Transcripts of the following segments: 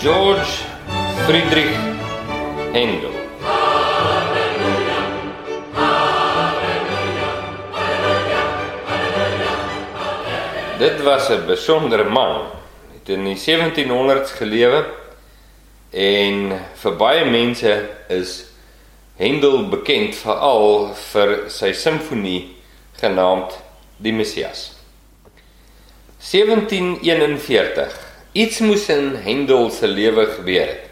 George Friedrich Handel. Dit was 'n besondere man. Het in die 1700s gelewe en vir baie mense is Handel bekend veral vir sy simfonie genaamd Die Messias. 1741. Iets moes in Handel se lewe gebeur het.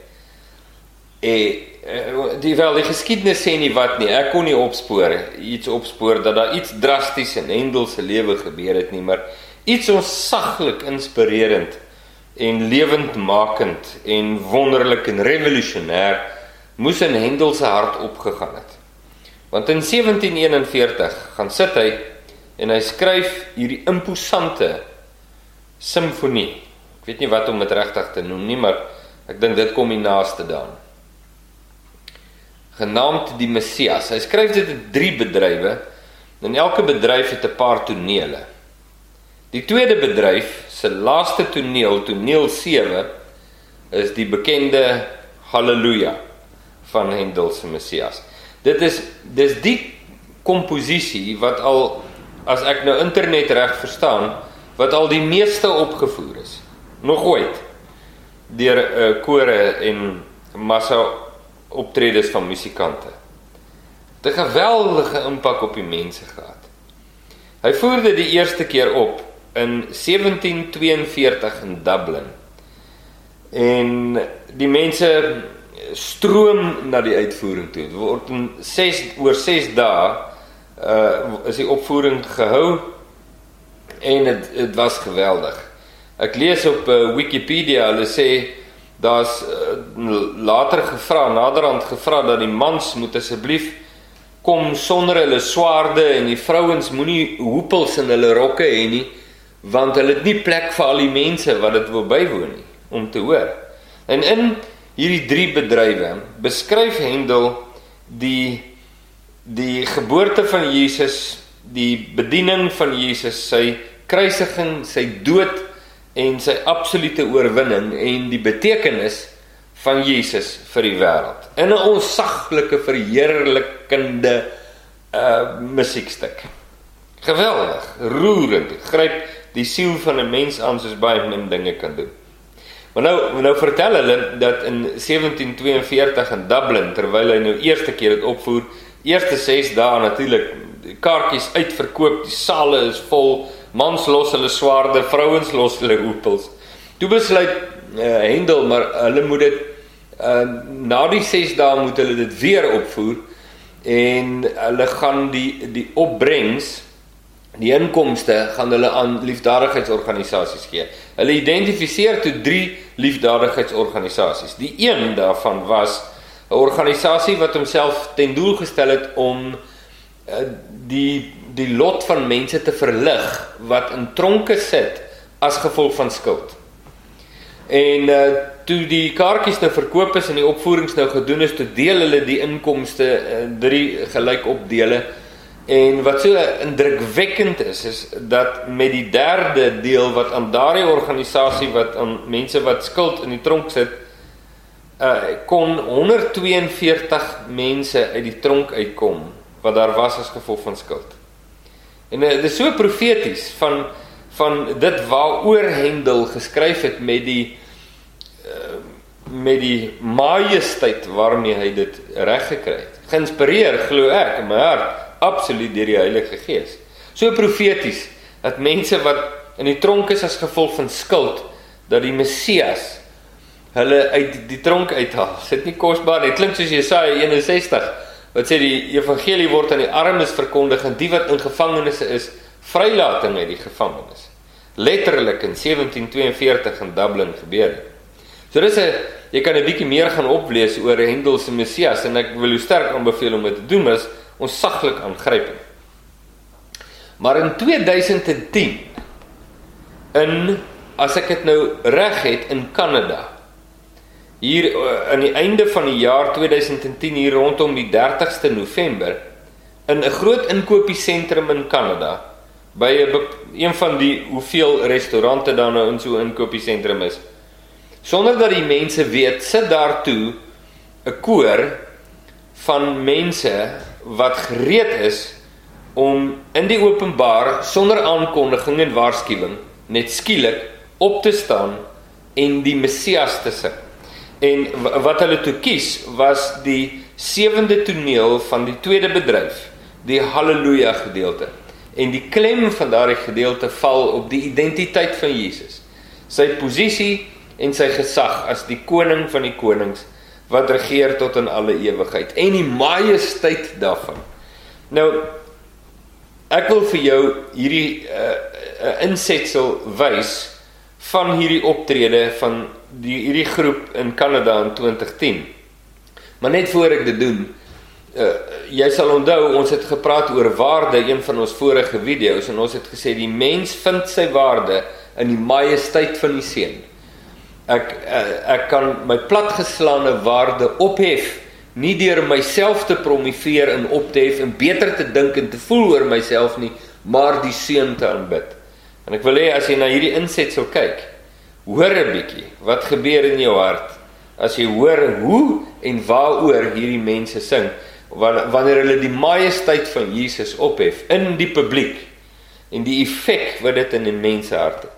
En die wel die geskiedenis sê nie wat nie. Ek kon nie opspoor iets opspoor dat daar iets drasties in Handel se lewe gebeur het nie, maar iets onsaglik inspirerend en lewendmakend en wonderlik en revolusionêr moes in Handel se hart opgegaan het. Want in 1741 gaan sit hy en hy skryf hierdie imposante simfonie. Ek weet nie wat om dit regtig te noem nie, maar ek dink dit kom die naaste daan. Genaamd die Messias. Hy skryf dit in drie bedrywe. En elke bedryf het 'n paar tonele. Die tweede bedryf se laaste toneel, toneel 7, is die bekende Halleluja van Handel se Messias. Dit is dis die komposisie wat al as ek nou internet reg verstaan, wat al die meeste opgevoer is. Nog ooit deur 'n uh, kore en massa optredes van musikante. Dit 'n geweldige impak op die mense gehad. Hy voer dit die eerste keer op in 1742 in Dublin. En die mense stroom na die uitvoering toe. Dit word in 6 oor 6 dae uh is die opvoering gehou en dit dit was geweldig. Ek lees op uh, Wikipedia, hulle sê daar's uh, later gevra, naderhand gevra dat die mans moet asseblief kom sonder hulle swaarde en die vrouens moenie hoepels in hulle rokke hê nie want hulle het nie plek vir al die mense wat dit wil bywoon nie om te hoor. En in hierdie drie bedrywe beskryf Hendel die die geboorte van Jesus, die bediening van Jesus, sy kruisiging, sy dood en sy absolute oorwinning en die betekenis van Jesus vir die wêreld. In 'n onsaglike verheerlikende uh musiekstuk. Geweldig, roerend, gryp die siel van 'n mens aan soos baie min dinge kan doen. Maar nou nou vertel hulle dat in 1742 in Dublin terwyl hy nou eerste keer dit opvoer, eerste 6 dae natuurlik kaartjies uitverkoop, die sale is vol, mans los hulle swaarde, vrouens los hulle hoepels. Toe besluit uh, Hendel maar hulle moet dit uh, na die 6 dae moet hulle dit weer opvoer en hulle gaan die die opbrengs die inkomste gaan hulle aan liefdadigheidsorganisasies gee. Hulle identifiseer toe 3 liefdadigheidsorganisasies. Die een daarvan was 'n organisasie wat homself ten doel gestel het om uh, die die lot van mense te verlig wat in tronke sit as gevolg van skuld. En uh, toe die kaartjies nou verkoop is en die opvoerings nou gedoen is, toe deel hulle die inkomste in uh, drie gelyk opdele. En wat so indrukwekkend is is dat met die derde deel wat aan daardie organisasie wat aan mense wat skuld in die tronk sit uh kon 142 mense uit die tronk uitkom wat daar was as gevolg van skuld. En uh, dit is so profeties van van dit waaroor Hendel geskryf het met die uh met die majesteit waarmee hy dit reg gekry het. Geïnspireer glo ek in my hart absoluut deur die Heilige Gees. So profeties dat mense wat in die tronk is as gevolg van skuld dat die Messias hulle uit die tronk uithaal. Dit nie kosbaar nie. Dit klink soos Jesaja 61 wat sê die evangelie word aan die armes verkondig en die wat in gevangenisse is, vrylating uit die gevangenis. Letterlik in 1742 in Dublin gebeur dit. So dis 'n jy kan 'n bietjie meer gaan oplees oor Hendel se Messias en ek wil jou sterk aanbeveel om dit te doen, maar onsaglik aangrypend. Maar in 2010 in as ek dit nou reg het in Kanada hier aan die einde van die jaar 2010 hier rondom die 30ste November in 'n groot inkopiesentrum in Kanada by 'n een van die hoeveel restaurante daar nou in so 'n inkopiesentrum is sonder dat die mense weet, sit daartoe 'n koor van mense wat gereed is om in die openbaar sonder aankondiging en waarskuwing net skielik op te staan en die Messias te sing. En wat hulle toe kies was die sewende toneel van die tweede bedryf, die haleluja gedeelte. En die klem van daardie gedeelte val op die identiteit van Jesus. Sy posisie en sy gesag as die koning van die konings wat regeer tot in alle ewigheid en die majesteit daarvan. Nou ek wil vir jou hierdie uh, uh, insetsel wys van hierdie optrede van die hierdie groep in Kanada in 2010. Maar net voor ek dit doen, uh, jy sal onthou ons het gepraat oor waarde een van ons vorige video's en ons het gesê die mens vind sy waarde in die majesteit van die seun. Ek uh, ek kan my platgeslaane waarde ophef nie deur myself te promoveer en op te hef en beter te dink en te voel oor myself nie, maar die seun te aanbid. En ek wil hê as jy na hierdie insetsel kyk, hoor 'n bietjie wat gebeur in jou hart as jy hoor hoe en waaroor hierdie mense sing wanneer hulle die majesteit van Jesus ophef in die publiek en die effek wat dit in 'n mens hart het.